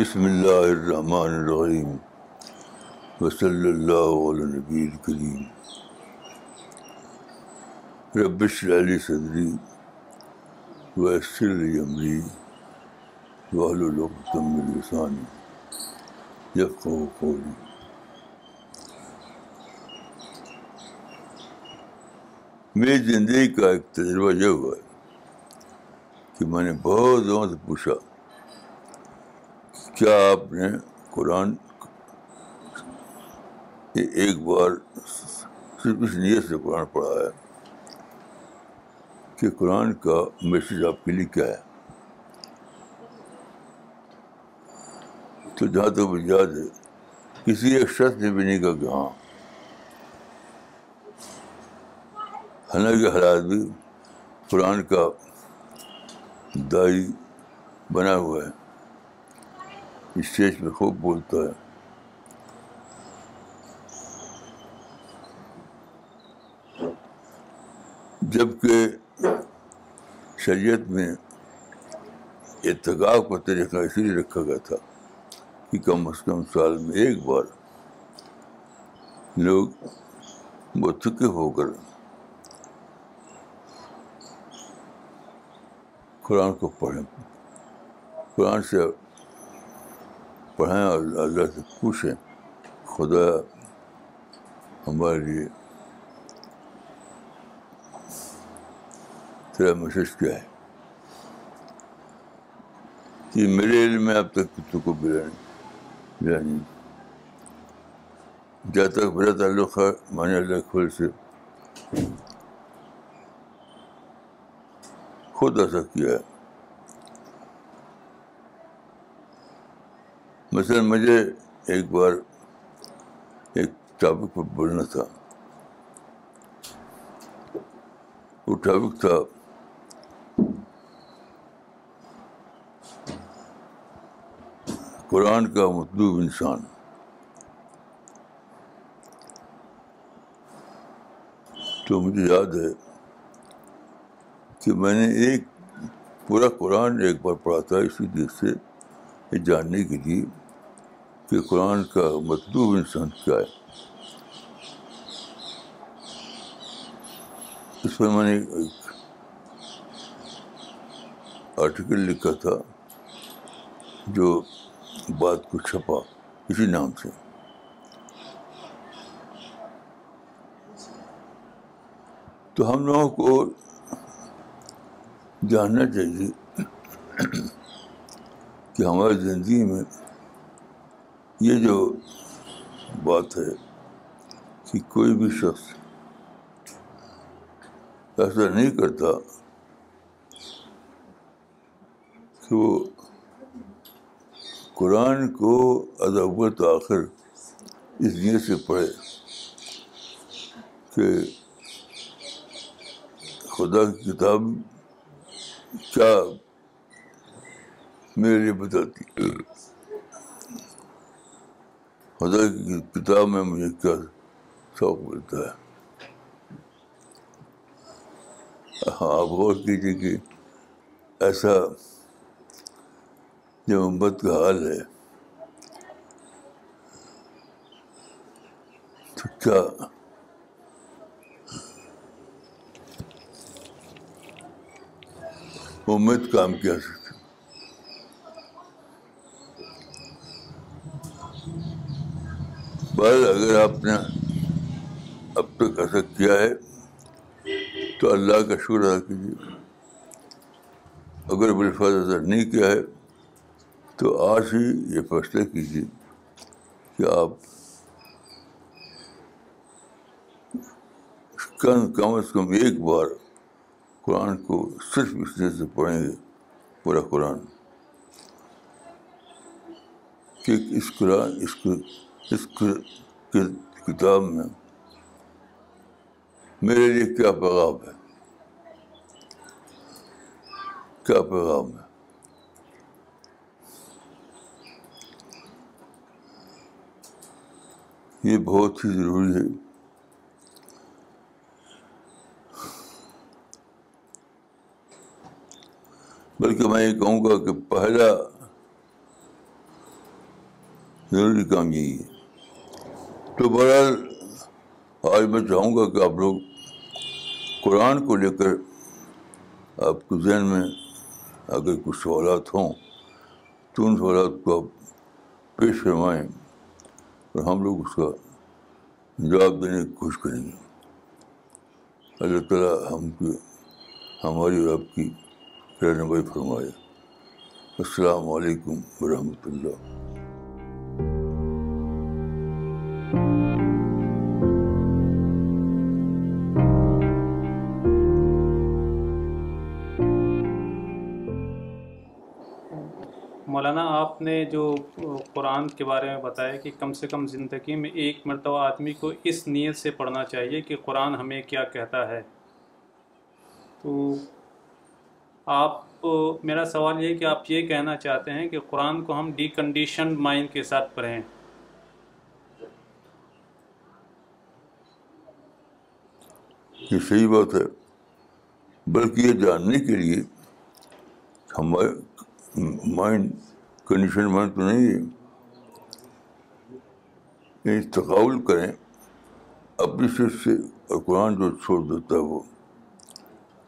بسم اللہ الرحمن الرحیم وصلی اللہ علیہ نبی الکریم. ربش علی صدری ویسر علی عمری وحل القتم السانی یفق قولی. میری زندگی کا ایک تجربہ یہ ہوا ہے کہ میں نے بہت لوگوں سے پوچھا کیا آپ نے قرآن ایک بار صرف اس نیت سے قرآن پڑھا ہے کہ قرآن کا میسج آپ کے لیے کیا ہے؟ تو جہاں تک مجھے یاد ہے، کسی ایک شخص نے بھی نہیں کہا کہ ہاں۔ حالانکہ حالات بھی قرآن کا دائی بنا ہوا ہے۔ اسٹیج پہ خوب بولتا ہے جبکہ شریعت میں اتقاق کا طریقہ اسی لیے رکھا گیا تھا کہ کم از کم سال میں ایک بار لوگ متقف ہو کر قرآن کو پڑھیں قرآن سے پڑھیں اور اللہ سے پوچھیں، خدا ہمارے لیے تیرا میسج کیا ہے؟ کہ میرے علم میں اب تک کتوں کو ملا نہیں ملا نہیں۔ جب تک میرا تعلق ہے، میں نے اللہ کھول سے خود ایسا کیا ہے۔ مثلاً مجھے ایک بار ایک ٹاپک پر بولنا تھا۔ وہ ٹاپک تھا قرآن کا مطلوب انسان۔ تو مجھے یاد ہے کہ میں نے ایک پورا قرآن ایک بار پڑھا تھا، اسی لیے سے یہ جاننے کے لیے کہ قرآن کا مطلوب انسان کیا ہے۔ اس پر میں نے ایک آرٹیکل لکھا تھا جو بات کو چھپا اسی نام سے۔ تو ہم لوگوں کو جاننا چاہیے کہ ہماری زندگی میں یہ جو بات ہے کہ کوئی بھی شخص ایسا نہیں کرتا کہ وہ قرآن کو ادب آخر اس لیے سے پڑھے کہ خدا کی کتاب کیا میرے لیے بتاتی خدا کی کتاب میں مجھے کیا شوق ملتا ہے۔ ہاں آپ غور کیجیے کہ ایسا جو امت کا حال ہے، تو کیا امید کام کیا سکتے بس اگر آپ نے اب تک ایسا کیا ہے، تو اللہ کا شکر ادا کیجیے۔ اگر بالفاظ ایسا نہیں کیا ہے، تو آج ہی یہ فیصلہ کیجیے کہ آپ کم کم از کم ایک بار قرآن کو صرف اس لیے سے پڑھیں گے، پورا قرآن۔ کہ اس قرآن، اس کو اس کتاب میں میرے لیے کیا پیغام ہے؟ کیا پیغام ہے؟ یہ بہت ہی ضروری ہے۔ بلکہ میں یہ کہوں گا کہ پہلا ضروری کام یہی ہے۔ تو بہرحال آج میں چاہوں گا کہ آپ لوگ قرآن کو لے کر آپ کے ذہن میں اگر کچھ سوالات ہوں تو ان سوالات کو آپ پیش فرمائیں اور ہم لوگ اس کا جواب دینے کی کوشش کریں گے۔ اللہ تعالیٰ ہم کی ہماری اور آپ کی رہنمائی فرمائے۔ السلام علیکم ورحمۃ اللہ۔ آپ نے جو قرآن کے بارے میں بتایا کہ کم سے کم زندگی میں ایک مرتبہ آدمی کو اس نیت سے پڑھنا چاہیے کہ قرآن ہمیں کیا کہتا ہے۔ تو آپ، میرا سوال یہ ہے کہ آپ یہ کہنا چاہتے ہیں کہ قرآن کو ہم ڈی کنڈیشن مائنڈ کے ساتھ پڑھیں۔ یہ صحیح بات ہے، بلکہ یہ جاننے کے لیے ہمارے مائنڈ کنڈیشن مائنڈ تو نہیں۔ ہے یعنی تقابل کریں۔ اپنی سوچ سے اور قرآن جو سوچ دیتا ہے وہ۔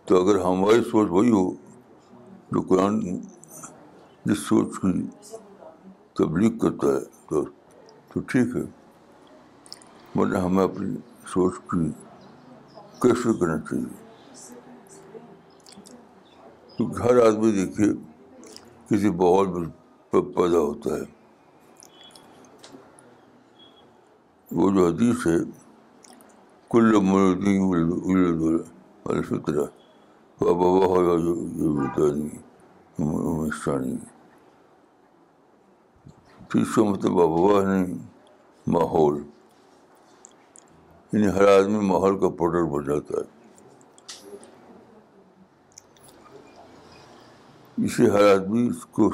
تو اگر ہماری سوچ وہی ہو جو قرآن جس سوچ کی تبلیغ کرتا ہے، تو تو ٹھیک ہے۔ ورنہ ہمیں اپنی سوچ کی کیسے کرنا چاہیے؟ کیونکہ ہر آدمی دیکھیے، کسی ماحول میں پیدا ہوتا ہے۔ وہ جو حدیث ہے، کل الفطرہ اس کا مطلب ابوا نہیں ماحول یعنی ہر آدمی ماحول کا پروڈکٹ بن جاتا ہے۔ اسے ہر آدمی اس کو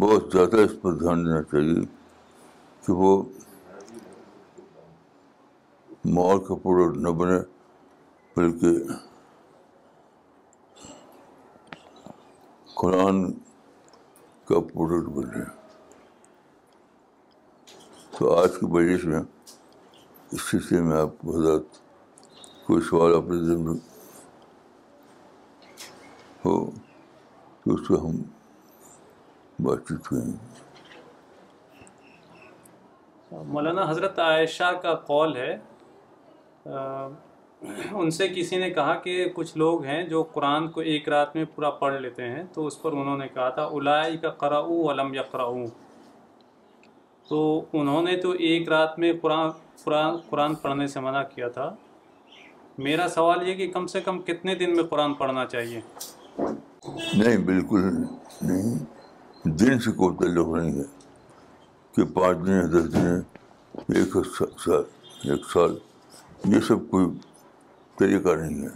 بہت زیادہ اس پر دھیان دینا چاہیے کہ وہ ماحول کا پروڈکٹ نہ بنے، بلکہ قرآن کا پروڈکٹ بنے۔ تو آج کی بجش میں اس سلسلے میں آپ کو حضرت کوئی سوال اپنے ذہن میں ہو، تو اس سے ہم بات چیت کریں مولانا حضرت عائشہ کا قول ہے ان سے کسی نے کہا کہ کچھ لوگ ہیں جو قرآن کو ایک رات میں پورا پڑھ لیتے ہیں تو اس پر انہوں نے کہا تھا الائی کا قراؤ علم یا تو انہوں نے تو ایک رات میں قرآن قرآن قرآن پڑھنے سے منع کیا تھا۔ میرا سوال یہ کہ کم سے کم کتنے دن میں قرآن پڑھنا چاہیے؟ نہیں بالکل نہیں۔ دن سے کوئی تعلق نہیں ہے کہ پانچ دن دس دن ایک سال ایک سال، یہ سب کوئی طریقہ نہیں ہے۔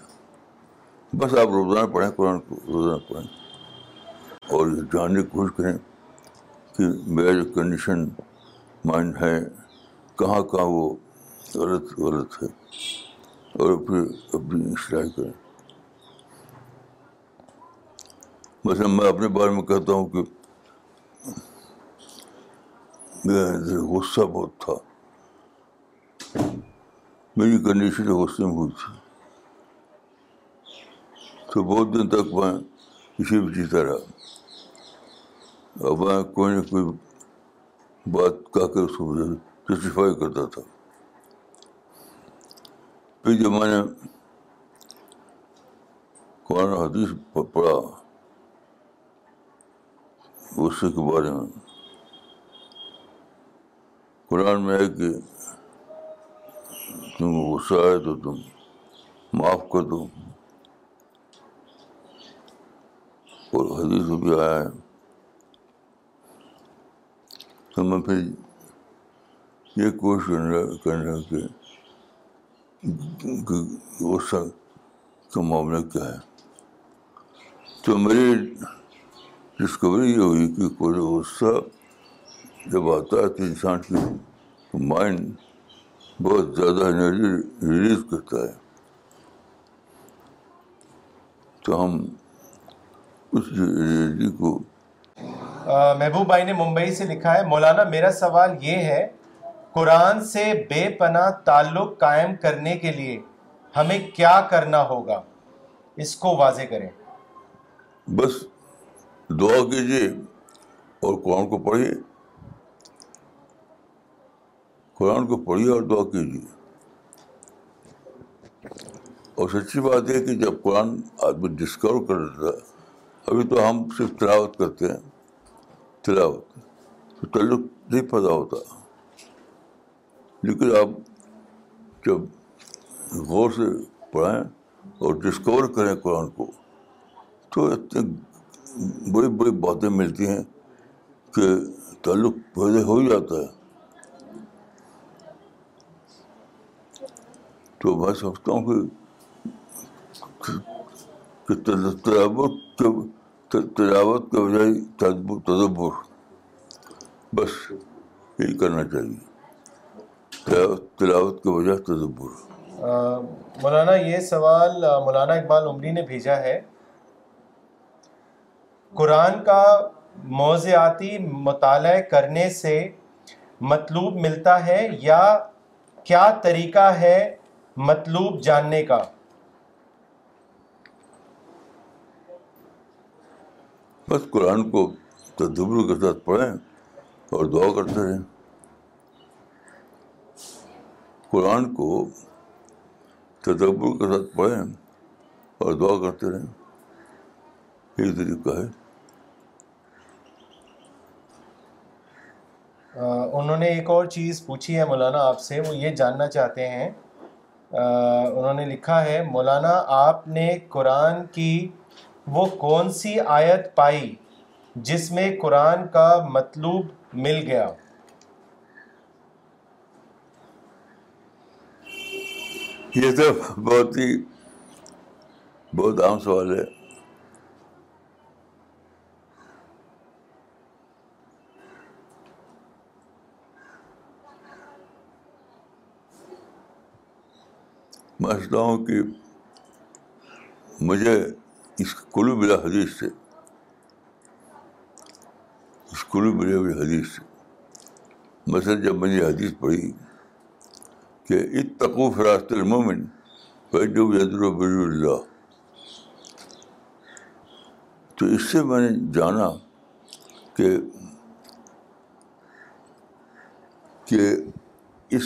بس آپ روزانہ پڑھیں، قرآن کو روزانہ پڑھیں۔ اور جاننے کی کوشش کریں کہ میرا جو کنڈیشن مائنڈ ہے، کہاں کہاں وہ غلط غلط ہے۔ اور پھر اپنی اصلاح کریں۔ مثلا میں اپنے بارے میں کہتا ہوں کہ غصہ بہت تھا۔ میری کنڈیشن غصے میں ہوئی تھی۔ تو بہت دن تک میں اسی بھی جیتا رہا اور میں کوئی نہ کوئی بات کہہ کر اس کو جسٹیفائی کرتا تھا۔ پھر جب میں نے قرآن حدیث پڑھا، غصے کے بارے میں قرآن میں ہے کہ تم غصہ آئے تو تم معاف کر دو۔ اور حدیث بھی آیا ہے۔ تو میں پھر یہ کوشش کرنا کرنا کہ غصہ کا معاملہ کیا ہے۔ تو میری ڈسکوری یہ ہوئی کہ کوئی غصہ جب آتا ہے تو انسان کی مائنڈ بہت زیادہ انرجی ریلیز کرتا ہے۔ تو ہم اس انرجی کو محبوب بھائی نے ممبئی سے لکھا ہے مولانا میرا سوال یہ ہے قرآن سے بے پناہ تعلق قائم کرنے کے لیے ہمیں کیا کرنا ہوگا؟ اس کو واضح کریں۔ بس دعا کیجیے اور قرآن کو پڑھیے قرآن کو پڑھیے اور دعا کیجیے۔ اور سچی بات ہے کہ جب قرآن آدمی ڈسکور کر لیتا ہے، ابھی تو ہم صرف تلاوت کرتے ہیں، تلاوت۔ تو تعلق نہیں پیدا ہوتا۔ لیکن آپ جب غور سے پڑھیں اور ڈسکور کریں قرآن کو، تو اتنی بڑی بڑی باتیں ملتی ہیں کہ تعلق پیدا ہو ہی جاتا ہے۔ تو میں سمجھتا ہوں کہ کہ تلاوت کے تلاوت کے بجائے تدبر۔ بس یہی کرنا چاہیے۔ تلاوت کے بجائے تدبر۔ مولانا، یہ سوال مولانا اقبال عمری نے بھیجا ہے۔ قرآن کا موضوعاتی مطالعہ کرنے سے مطلوب ملتا ہے یا کیا طریقہ ہے مطلوب جاننے کا۔ بس قرآن کو تدبر کے ساتھ پڑھیں اور دعا کرتے رہیں۔ قرآن کو تدبر کے ساتھ پڑھیں اور دعا کرتے رہیں۔ یہی طریقہ ہے۔ آ، انہوں نے ایک اور چیز پوچھی ہے مولانا آپ سے وہ یہ جاننا چاہتے ہیں انہوں نے لکھا ہے، مولانا، آپ نے قرآن کی وہ کون سی آیت پائی جس میں قرآن کا مطلوب مل گیا؟ یہ تو بہت ہی، بہت عام سوال ہے۔ سمجھتا ہوں کہ مجھے اس کلو بلا حدیث سے، اس کلو بلا حدیث سے۔ مثلا جب میں نے حدیث پڑھی کہ اتقو فراست المومن فیجو یدر بر اللہ تو اس سے میں نے جانا کہ کہ اس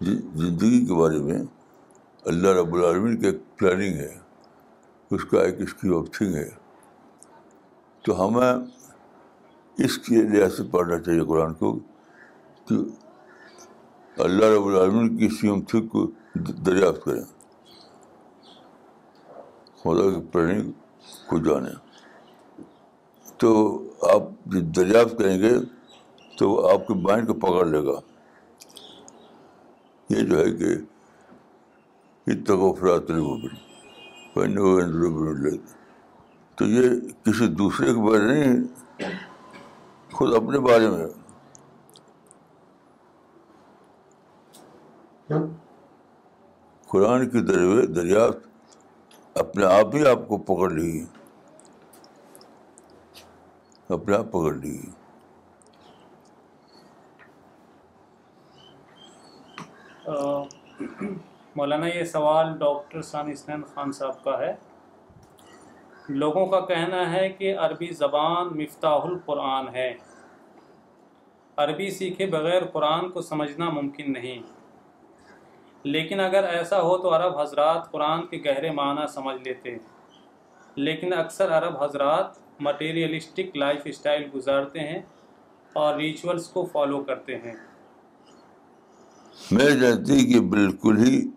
جی، زندگی کے بارے میں اللہ رب العالمین کی ایک پلاننگ ہے، اس کا ایک اس کی تھنگ ہے۔ تو ہمیں اس کے لحاظ سے پڑھنا چاہیے قرآن کو کہ اللہ رب العالمین کی سیم تھنگ کو دریافت کریں۔ خدا کی پلاننگ کو جانیں۔ تو آپ جب دریافت کریں گے تو آپ کے مائنڈ کو پکڑ لے گا۔ یہ جو ہے کہ اتفرات تو یہ کسی دوسرے کے بارے نہیں خود اپنے بارے میں قرآن کی دریافت اپنے آپ ہی آپ کو پکڑ لی اپنے آپ پکڑ لی مولانا، یہ سوال ڈاکٹر ثانی اسنین خان صاحب کا ہے۔ لوگوں کا کہنا ہے کہ عربی زبان مفتاح القرآن ہے۔ عربی سیکھے بغیر قرآن کو سمجھنا ممکن نہیں۔ لیکن اگر ایسا ہو تو عرب حضرات قرآن کے گہرے معنی سمجھ لیتے۔ لیکن اکثر عرب حضرات مٹیریلسٹک لائف اسٹائل گزارتے ہیں اور ریچولس کو فالو کرتے ہیں۔ میں جانتی کہ بالکل ہی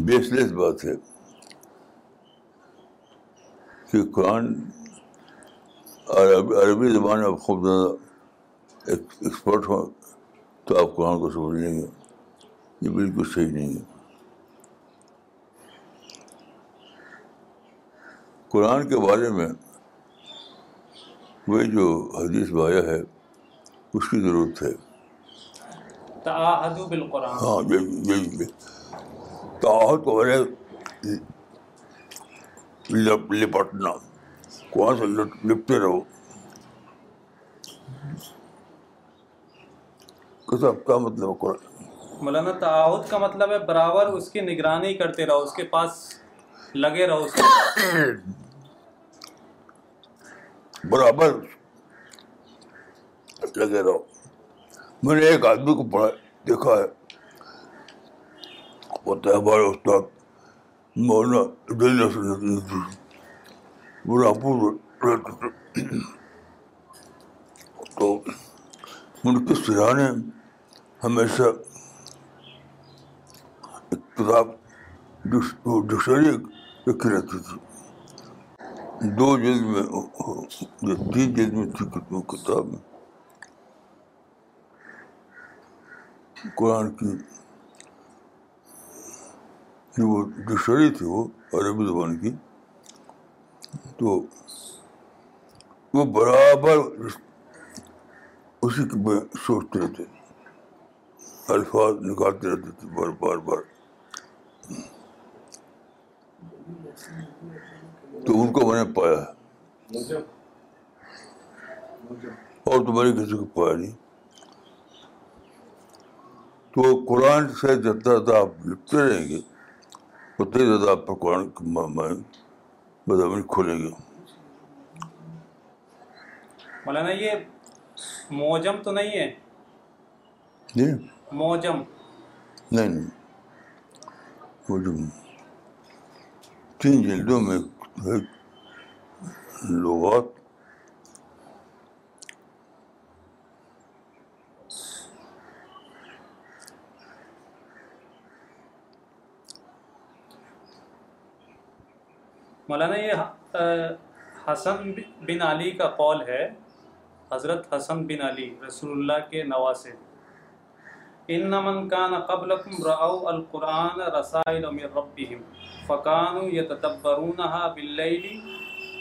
بیس لیس بات ہے کہ قرآن عربی عربی زبان میں آپ خوب زیادہ ایکسپرٹ ہوں تو آپ قرآن کو سمجھ لیں گے۔ یہ بالکل صحیح نہیں ہے۔ قرآن کے بارے میں وہی جو حدیث بایا ہے، اس کی ضرورت ہے۔ تعاہدو بالقرآن. ہاں یہی یہی تعہد کو نے لپٹنا۔ قرآن سے لپ- لپٹے رہو۔ کیسا کیا مطلب ہے قرآن؟ مولانا تعاہد کا مطلب ہے برابر اس کی نگرانی کرتے رہو اس کے پاس لگے رہو اس کے برابر لگے رہو۔ میں نے ایک آدمی کو پڑھا، دیکھا ہے۔ ہوتا ہے ہمارے استاد مولانا دلی حسن رہتے تھے تو ان کے سرانے ہمیشہ ایک کتاب ڈکشنری رکھی رہتی تھی۔ دو جلد میں تین جلد میں تھی کتاب میں۔ قرآن کی جو وہ ڈکشنری تھی وہ عربی زبان کی، تو وہ برابر اسی کے میں سوچتے رہتے، الفاظ نکالتے رہتے تھے بار بار بار۔ تو ان کو میں نے پایا۔ ہے اور تمہاری کسی کو پایا نہیں۔ تو قرآن سے جتنا زیادہ آپ لکھتے رہیں گے اتنے زیادہ آپ پر قرآن کی مضامین کھولیں گے۔ مولانا یہ موجم تو نہیں ہے؟ جی موجم۔ نہیں نہیں۔ جو تین جلدوں میں لغات مولانا، یہ حسن بن علی کا قول ہے، حضرت حسن بن علی رسول اللہ کے نواسے۔ ان من کان قبلکم رعو القرآن رسائل من ربهم فکانوا یتدبرونها باللیل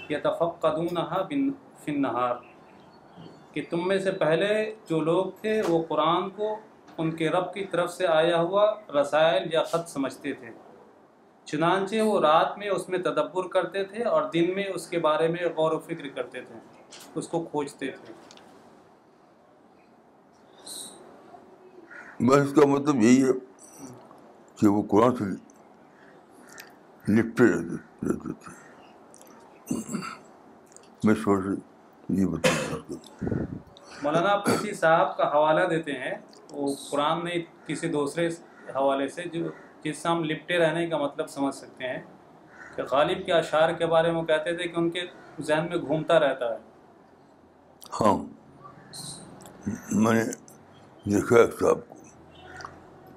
یتفقدونها بن- فی النہار۔ کہ تم میں سے پہلے جو لوگ تھے، وہ قرآن کو ان کے رب کی طرف سے آیا ہوا رسائل یا خط سمجھتے تھے۔ چنانچہ وہ رات میں اس میں تدبر کرتے تھے اور دن میں اس کے بارے میں غور و فکر کرتے تھے اس کو کھوجتے تھے۔ بس اس کا مطلب یہی ہے کہ وہ قرآن سے لپٹے رہتے تھے۔ میں سوچ یہ بتا مولانا آپ کسی صاحب کا حوالہ دیتے ہیں وہ قرآن نہیں کسی دوسرے حوالے سے جو جس سے ہم لپٹے رہنے کا مطلب سمجھ سکتے ہیں کہ غالب کے اشعار کے بارے میں وہ کہتے تھے کہ ان کے ذہن میں گھومتا رہتا ہے۔ ہاں۔ میں نے دیکھا ہے صاحب کو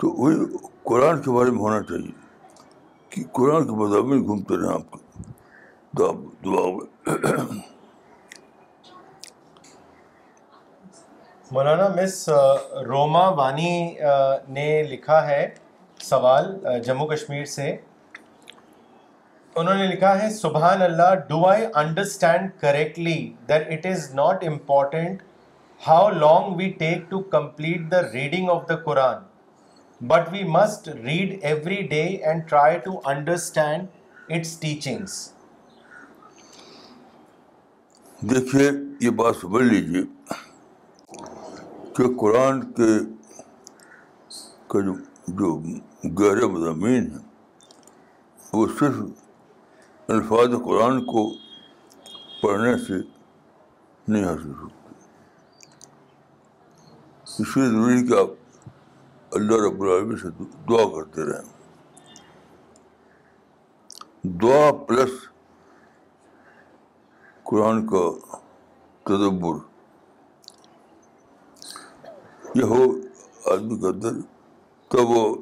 تو وہی قرآن کے بارے میں ہونا چاہیے کہ قرآن کے مضامین گھومتے رہیں آپ۔ کو دعا دعا مولانا مس روما وانی نے لکھا ہے سوال جموں کشمیر سے۔ انہوں نے لکھا ہے، سبحان اللہ do I understand correctly that it is not important how long we take to complete the reading of the Quran but we must read every day and try to understand its teachings دیکھیے، یہ بات سمجھ لیجیے کہ قرآن کے جو جو گہرے مضامین ہیں وہ صرف الفاظ قرآن کو پڑھنے سے نہیں حاصل ہوتے اس لیے ضروری کہ آپ اللہ رب العالمین سے دعا کرتے رہیں۔ دعا پلس قرآن کا تدبر۔ یہ ہو آدمی کا اندر تب وہ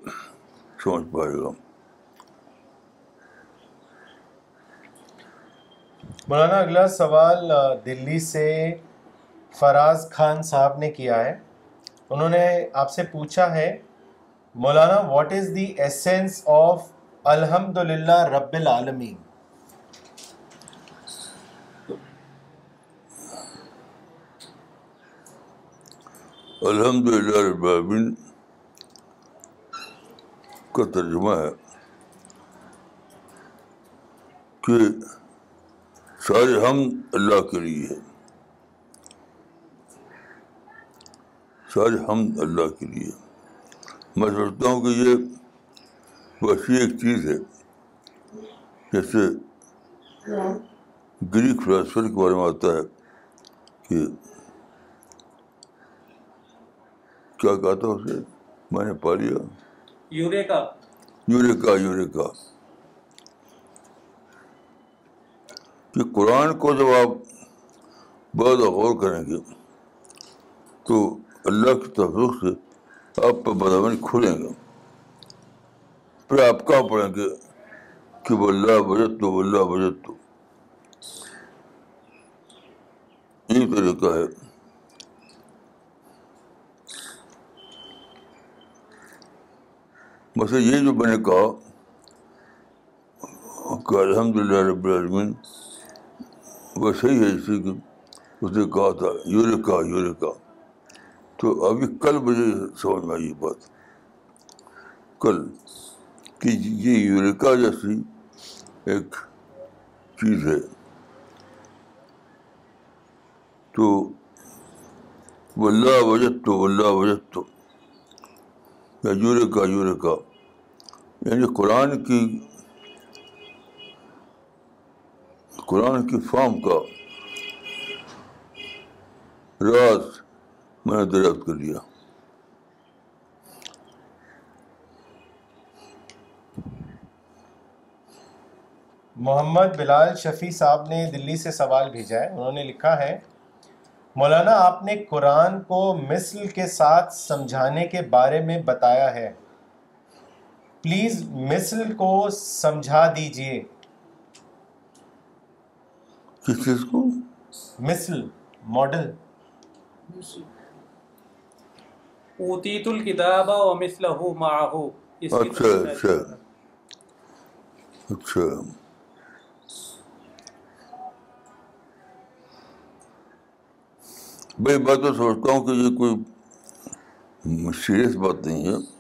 سمجھ پائے گا مولانا اگلا سوال دلی سے فراز خان صاحب نے کیا ہے۔ انہوں نے آپ سے پوچھا ہے مولانا what is the essence of الحمد للہ رب العالمین؟ الحمد للہ رب العالمین۔ کا ترجمہ ہے کہ سارے ہم اللہ کے لیے ہے سارے ہم اللہ کے لیے۔ میں سوچتا ہوں کہ یہ ویسی ایک چیز ہے۔ جیسے گریک فلاسفر کے بارے میں آتا ہے کہ کیا کہا تھا اسے؟ میں نے پا لیا۔ یوریکا۔ Eureka eureka. کہ قرآن کو جب آپ بہت غور کریں گے، تو اللہ کی توفیق سے آپ پر بدامن کھلیں گے۔ پھر آپ کہاں پڑھیں گے کہ اللہ بجت تو اللہ بجت تو یہ طریقہ ہے۔ بس یہ جو میں نے کہا کہ الحمد للہ رب العالمین، وہ صحیح ہے اسی کی، اس نے کہا تھا یوریکا یوریکا تو ابھی کل مجھے سمجھ میں آئی یہ بات۔ کل کہ یہ یوریکا جیسی ایک چیز ہے۔ تو واللہ وجد تو واللہ وجد تو یا یوریکا یوریکا یعنی قرآن کی قرآن کی فارم کا راز میں نے دریافت کر لیا۔ محمد بلال شفیع صاحب نے دلی سے سوال بھیجا ہے۔ انہوں نے لکھا ہے، مولانا آپ نے قرآن کو مثل کے ساتھ سمجھانے کے بارے میں بتایا ہے۔ پلیز مثل کو سمجھا دیجیے۔ کس چیز کو؟ مثل ماڈل۔ اوتیت الکتاب و مثلہ معہ اچھا اچھا۔ اچھا۔ بھائی میں تو سوچتا ہوں کہ یہ کوئی سیریس بات نہیں ہے۔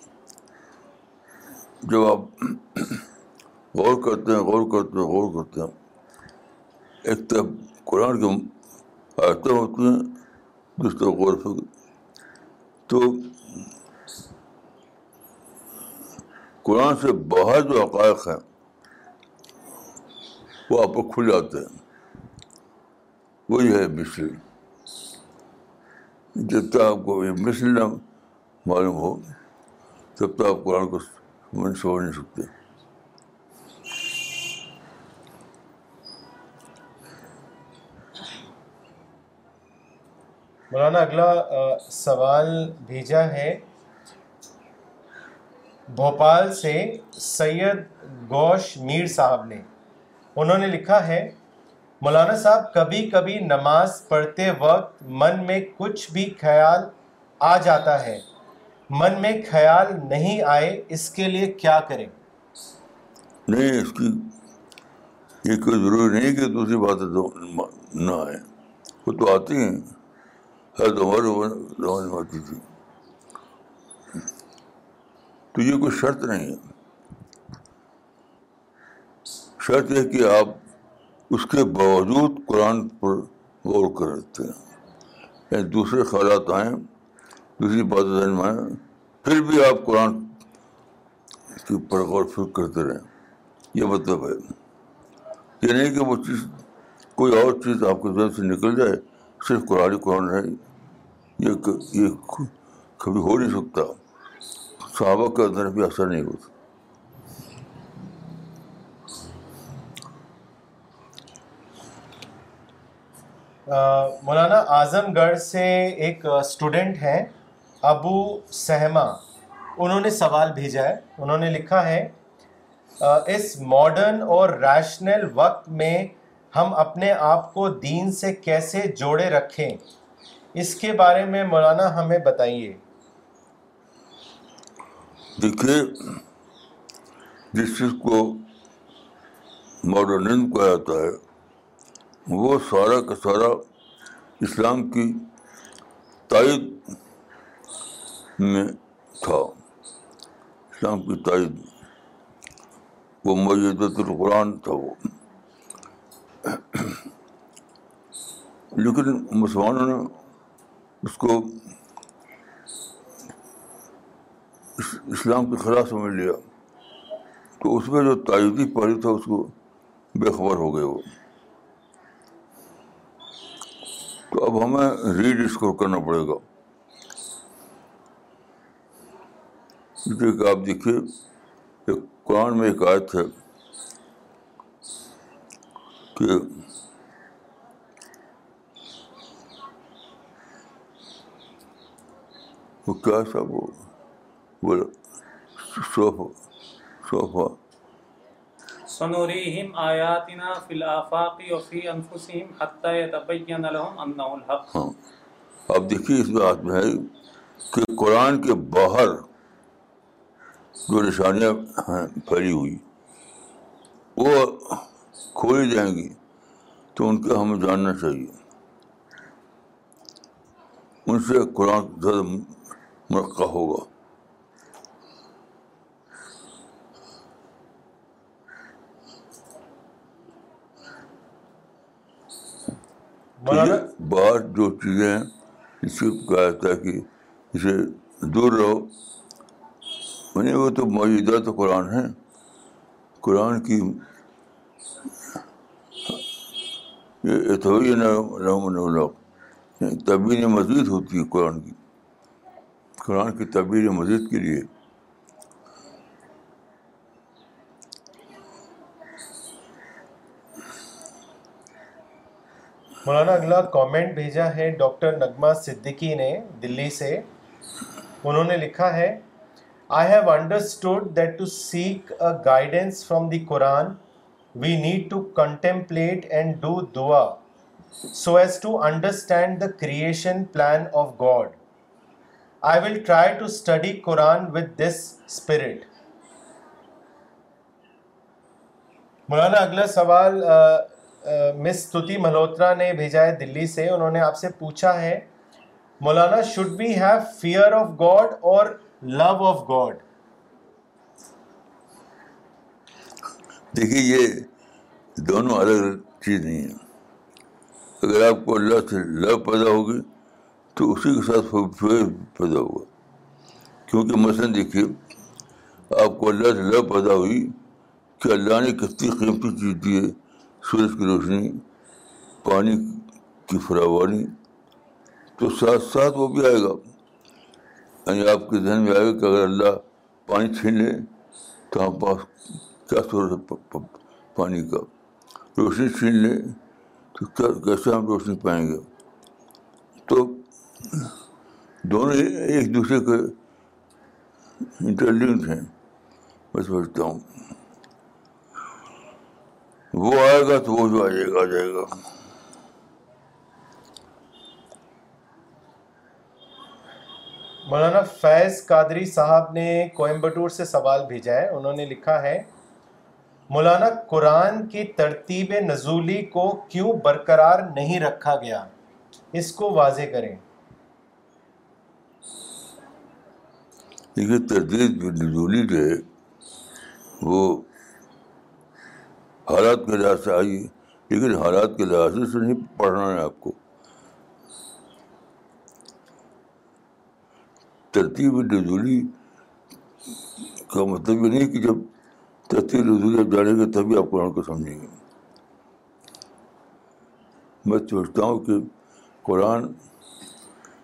جب آپ غور کرتے ہیں، غور کرتے ہیں، غور کرتے ہیں۔ ایک طرف قرآن کی آیتیں ہوتی ہیں دوسری طرف غور فکر۔ تو قرآن سے باہر جو حقائق ہیں، وہ آپ کو کھل جاتے ہیں۔ وہی ہے مثل۔ جب تک آپ کو یہ مثل نہ معلوم ہو، تب تک آپ قرآن کو سمجھ سمجھ نہیں سکتے۔ مولانا، اگلا سوال بھیجا ہے۔ بھوپال سے سید گوش میر صاحب نے۔ انہوں نے لکھا ہے، مولانا صاحب، کبھی کبھی نماز پڑھتے وقت من میں کچھ بھی خیال آ جاتا ہے۔ من میں خیال نہیں آئے، اس کے لیے کیا کریں؟ نہیں، اس کی یہ کوئی ضروری نہیں کہ دوسری باتیں نہ آئیں۔ وہ تو آتی ہیں۔ ہے تو ہمارے میں آتی تھی۔ تو یہ کوئی شرط نہیں ہے۔ شرط یہ کہ آپ اس کے باوجود قرآن پر غور کر رہتے ہیں۔ یعنی دوسرے خیالات آئیں۔ دوسری باتیں ذہن میں پھر بھی آپ قرآن کے اوپر غور فکر کرتے رہیں۔ یہ مطلب ہے یہ نہیں کہ وہ چیز کوئی اور چیز آپ کے ذہن سے نکل جائے، صرف قرآن ہی قرآن ہے۔ یہ یہ کبھی ہو نہیں سکتا۔ صحابہ کے اندر بھی اثر نہیں ہوتا۔ مولانا اعظم گڑھ سے ایک اسٹوڈنٹ ہیں۔ ابو سہما، انہوں نے سوال بھیجا ہے، انہوں نے لکھا ہے اس ماڈرن اور ریشنل وقت میں ہم اپنے آپ کو دین سے کیسے جوڑے رکھیں؟ اس کے بارے میں مولانا ہمیں بتائیے۔ دیکھیے، جس چیز کو ماڈرنزم کہا جاتا ہے، وہ سارا کا سارا اسلام کی تائید میں تھا اسلام کی تائید وہ معیدت القرآن تھا وہ لیکن مسلمانوں نے اس کو اسلام کے خلاف سمجھ لیا تو اس میں جو تائیدی پہلو تھا اس کو بے خبر ہو گئے وہ تو اب ہمیں ری ڈسکور کرنا پڑے گا کیونکہ کہ آپ دیکھیے ایک قرآن میں ایک آیت ہے کہ وہ کیا وہ؟ بولا صوفہ صوفہ الآفاق لهم الحق۔ ہاں۔ اب دیکھیے اس بات میں ہے کہ قرآن کے باہر جو نشانیاں ہیں پھیلی ہوئی وہ کھوئی جائیں گی تو ان کا ہمیں جاننا چاہیے ان سے قرآن زیادہ مرقع ہوگا باہر جو چیزیں ہیں اس سے کہا جاتا ہے کہ اسے دور رہو یعنی وہ تو موجودہ تو قرآن ہے قرآن کی یہ تبیر مزید ہوتی ہے قرآن کی۔ قرآن کی تبیر مزید کے لیے۔ مولانا، اگلا کامنٹ بھیجا ہے ڈاکٹر نغمہ صدیقی نے دلی سے۔ انہوں نے لکھا ہے I have understood that to seek a guidance from the Quran we need to contemplate and do دعا so as to understand the creation plan of God I will try to study Quran with this spirit مولانا اگلا سوال مس ستوتی ملہوترا نے بھیجا ہے دلی سے، انہوں نے آپ سے پوچھا ہے، مولانا should we have fear of God اور لو آف گاڈ دیکھیے، یہ دونوں الگ الگ چیز نہیں ہیں۔ اگر آپ کو اللہ سے لو پیدا ہوگی، تو اسی کے ساتھ فیئر پیدا ہوگا۔ کیونکہ مثلاً دیکھیے، آپ کو اللہ سے لو پیدا ہوئی کہ اللہ نے کتنی قیمتی چیز دی ہے، سورج کی روشنی، پانی کی فراوانی، تو ساتھ ساتھ وہ بھی آئے گا۔ یعنی آپ کے ذہن میں آئے گا کہ اگر اللہ پانی چھین لے تو ہم پاس کیا صورت ہے پانی کا؟ روشنی چھین لے تو کیا کیسے ہم روشنی پائیں گے؟ تو دونوں ایک دوسرے کے انٹرلنکڈ ہیں۔ میں سمجھتا ہوں۔ وہ آئے گا تو وہ جو آ جائے گا، آ جائے گا۔ مولانا فیض قادری صاحب نے کوئمبٹور سے سوال بھیجا ہے۔ انہوں نے لکھا ہے، مولانا قرآن کی ترتیب نزولی کو کیوں برقرار نہیں رکھا گیا؟ اس کو واضح کریں۔ دیکھیے تردید نزولی جو ہے، وہ حالات کے لحاظ سے آئی ہے لیکن حالات کے لحاظ سے نہیں، پڑھنا ہے آپ کو۔ ترتیب نزولی کا مطلب یہ نہیں کہ جب ترتیب نزولی آپ جانیں گے تبھی آپ قرآن کو سمجھیں گے۔ میں سوچتا ہوں کہ قرآن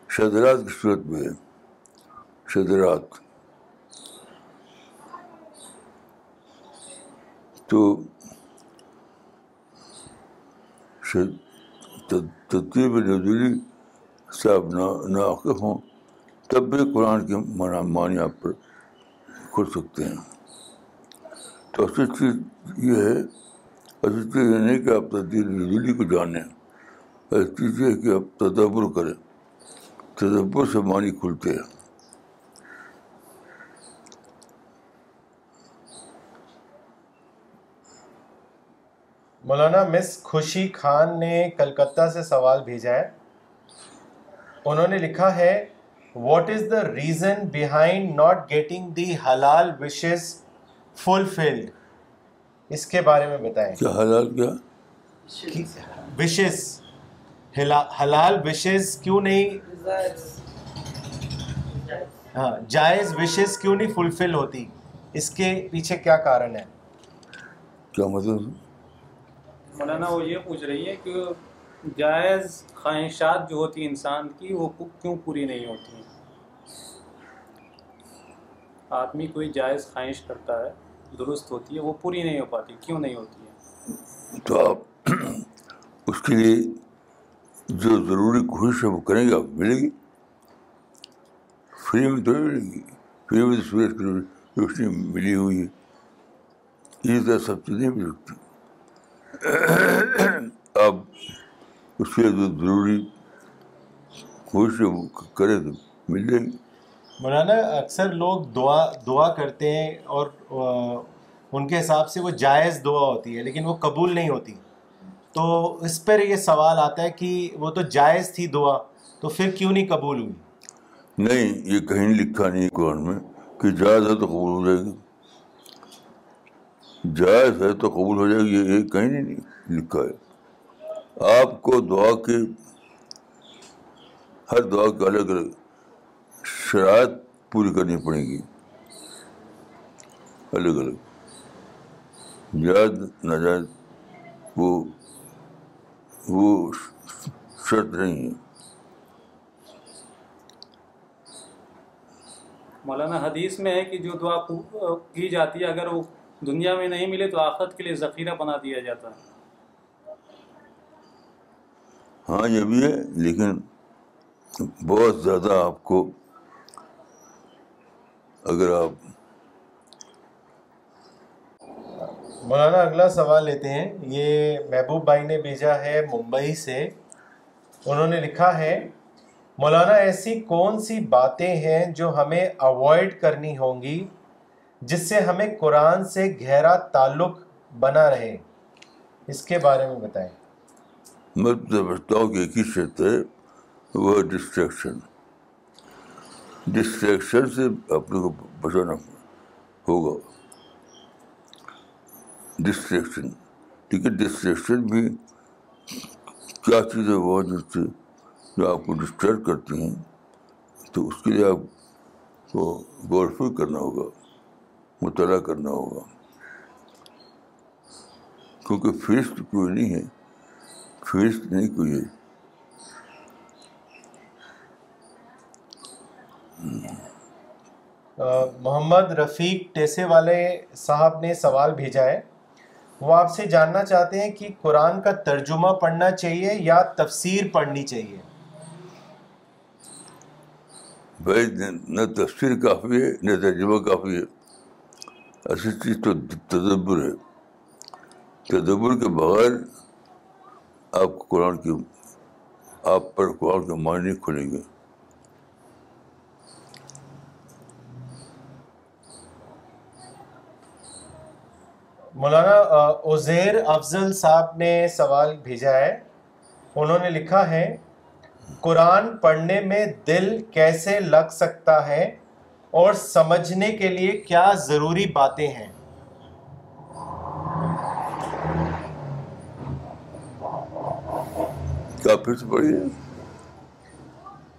شدرات کی صورت میں ہے۔ شدرات تو ترتیب نزولی سے آپ نا ناقف ہوں۔ تب بھی قرآن کے معنی آپ پر کھل سکتے ہیں۔ تو اصل چیز یہ ہے، اصل چیز یہ نہیں کہ آپ ترتیب نزولی کو جانیں، اصل چیز یہ ہے کہ آپ تدبر کریں۔ تدبر سے معنی کھلتے ہیں۔ مولانا مس خوشی خان نے کلکتہ سے سوال بھیجا ہے۔ انہوں نے لکھا ہے what is the reason behind not getting the حلال وشز فلفلڈ اس کے بارے میں بتائیں کیا حلال کیا وشز حلال وشز کیوں نہیں ہاں جائز وشز کیوں نہیں فلفل ہوتی اس کے پیچھے کیا کارن ہے کیا مطلب مولانا وہ یہ پوچھ رہی ہے کہ جائز خواہشات جو ہوتی ہیں انسان کی، وہ کیوں پوری نہیں ہوتی آدمی کوئی جائز خواہش کرتا ہے، درست ہوتی ہے، وہ پوری نہیں ہو پاتی، کیوں نہیں ہوتی ہے تو آپ اس کے لیے جو ضروری کوشش وہ کریں گے، آپ ملے گی؟ فری میں تھوڑی ملے گی، فری میں تو سورج کی روشنی ملی ہوئی ہے۔ اسی طرح سب چیزیں مل سکتی اب اس لیے ضروری کوشش کرے تو مل جائے گی مولانا اکثر لوگ دعا دعا کرتے ہیں اور ان کے حساب سے وہ جائز دعا ہوتی ہے لیکن وہ قبول نہیں ہوتی۔ تو اس پر یہ سوال آتا ہے کہ وہ تو جائز تھی دعا تو پھر کیوں نہیں قبول ہوئی؟ نہیں یہ کہیں لکھا نہیں قرآن میں کہ جائز ہے تو قبول ہو جائے گی۔ جائز ہے تو قبول ہو جائے گی یہ کہیں نہیں لکھا ہے۔ آپ کو دعا کی، ہر دعا کی الگ الگ شرائط پوری کرنی پڑے گی۔ الگ الگ۔ جائز ناجائز، وہ وہ شرط نہیں ہے۔ مولانا، حدیث میں ہے کہ جو دعا کی جاتی ہے، اگر وہ دنیا میں نہیں ملے تو آخرت کے لیے ذخیرہ بنا دیا جاتا ہے۔ ہاں یہ بھی ہے، لیکن بہت زیادہ آپ کو اگر آپ مولانا، اگلا سوال لیتے ہیں۔ یہ محبوب بھائی نے بھیجا ہے ممبئی سے۔ انہوں نے لکھا ہے، مولانا، ایسی کون سی باتیں ہیں جو ہمیں اوائڈ کرنی ہوں گی، جس سے ہمیں قرآن سے گہرا تعلق بنا رہے؟ اس کے بارے میں بتائیں۔ میں سمجھتا ہوں کہ ایک ہی شرط ہے وہ ڈسٹریکشن ڈسٹریکشن سے اپنے کو بچانا ہوگا۔ ڈسٹریکشن ٹھیک ہے ڈسٹریکشن بھی کیا چیزیں وہ سے جو آپ کو ڈسٹرب کرتی ہیں، تو اس کے لیے آپ کو غور فکر کرنا ہوگا مطالعہ کرنا ہوگا۔ کیونکہ فیس تو کوئی نہیں ہے فیس نہیں کوئی ہوئی محمد رفیق ٹیسے والے صاحب نے سوال بھیجا ہے وہ آپ سے جاننا چاہتے ہیں کہ قرآن کا ترجمہ پڑھنا چاہیے یا تفسیر پڑھنی چاہیے؟ بھائی نہ تفسیر کافی ہے نہ ترجمہ کافی ہے۔ اصل چیز تو تدبر ہے۔ تدبر کے بغیر آپ کو قرآن کی آپ پر قرآن کے معنی کھلیں گے۔ مولانا عزیر افضل صاحب نے سوال بھیجا ہے۔ انہوں نے لکھا ہے، قرآن پڑھنے میں دل کیسے لگ سکتا ہے اور سمجھنے کے لیے کیا ضروری باتیں ہیں؟ کیا پھر سے پڑھیے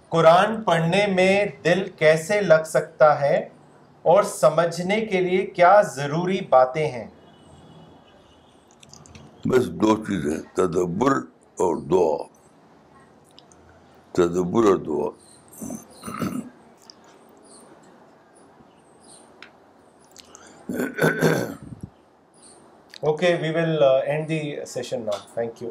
قرآن پڑھنے میں دل کیسے لگ سکتا ہے اور سمجھنے کے لیے کیا ضروری باتیں ہیں؟ بس دو چیزیں تدبر اور دعا۔ تدبر اور دعا۔ Okay we will end the session now thank you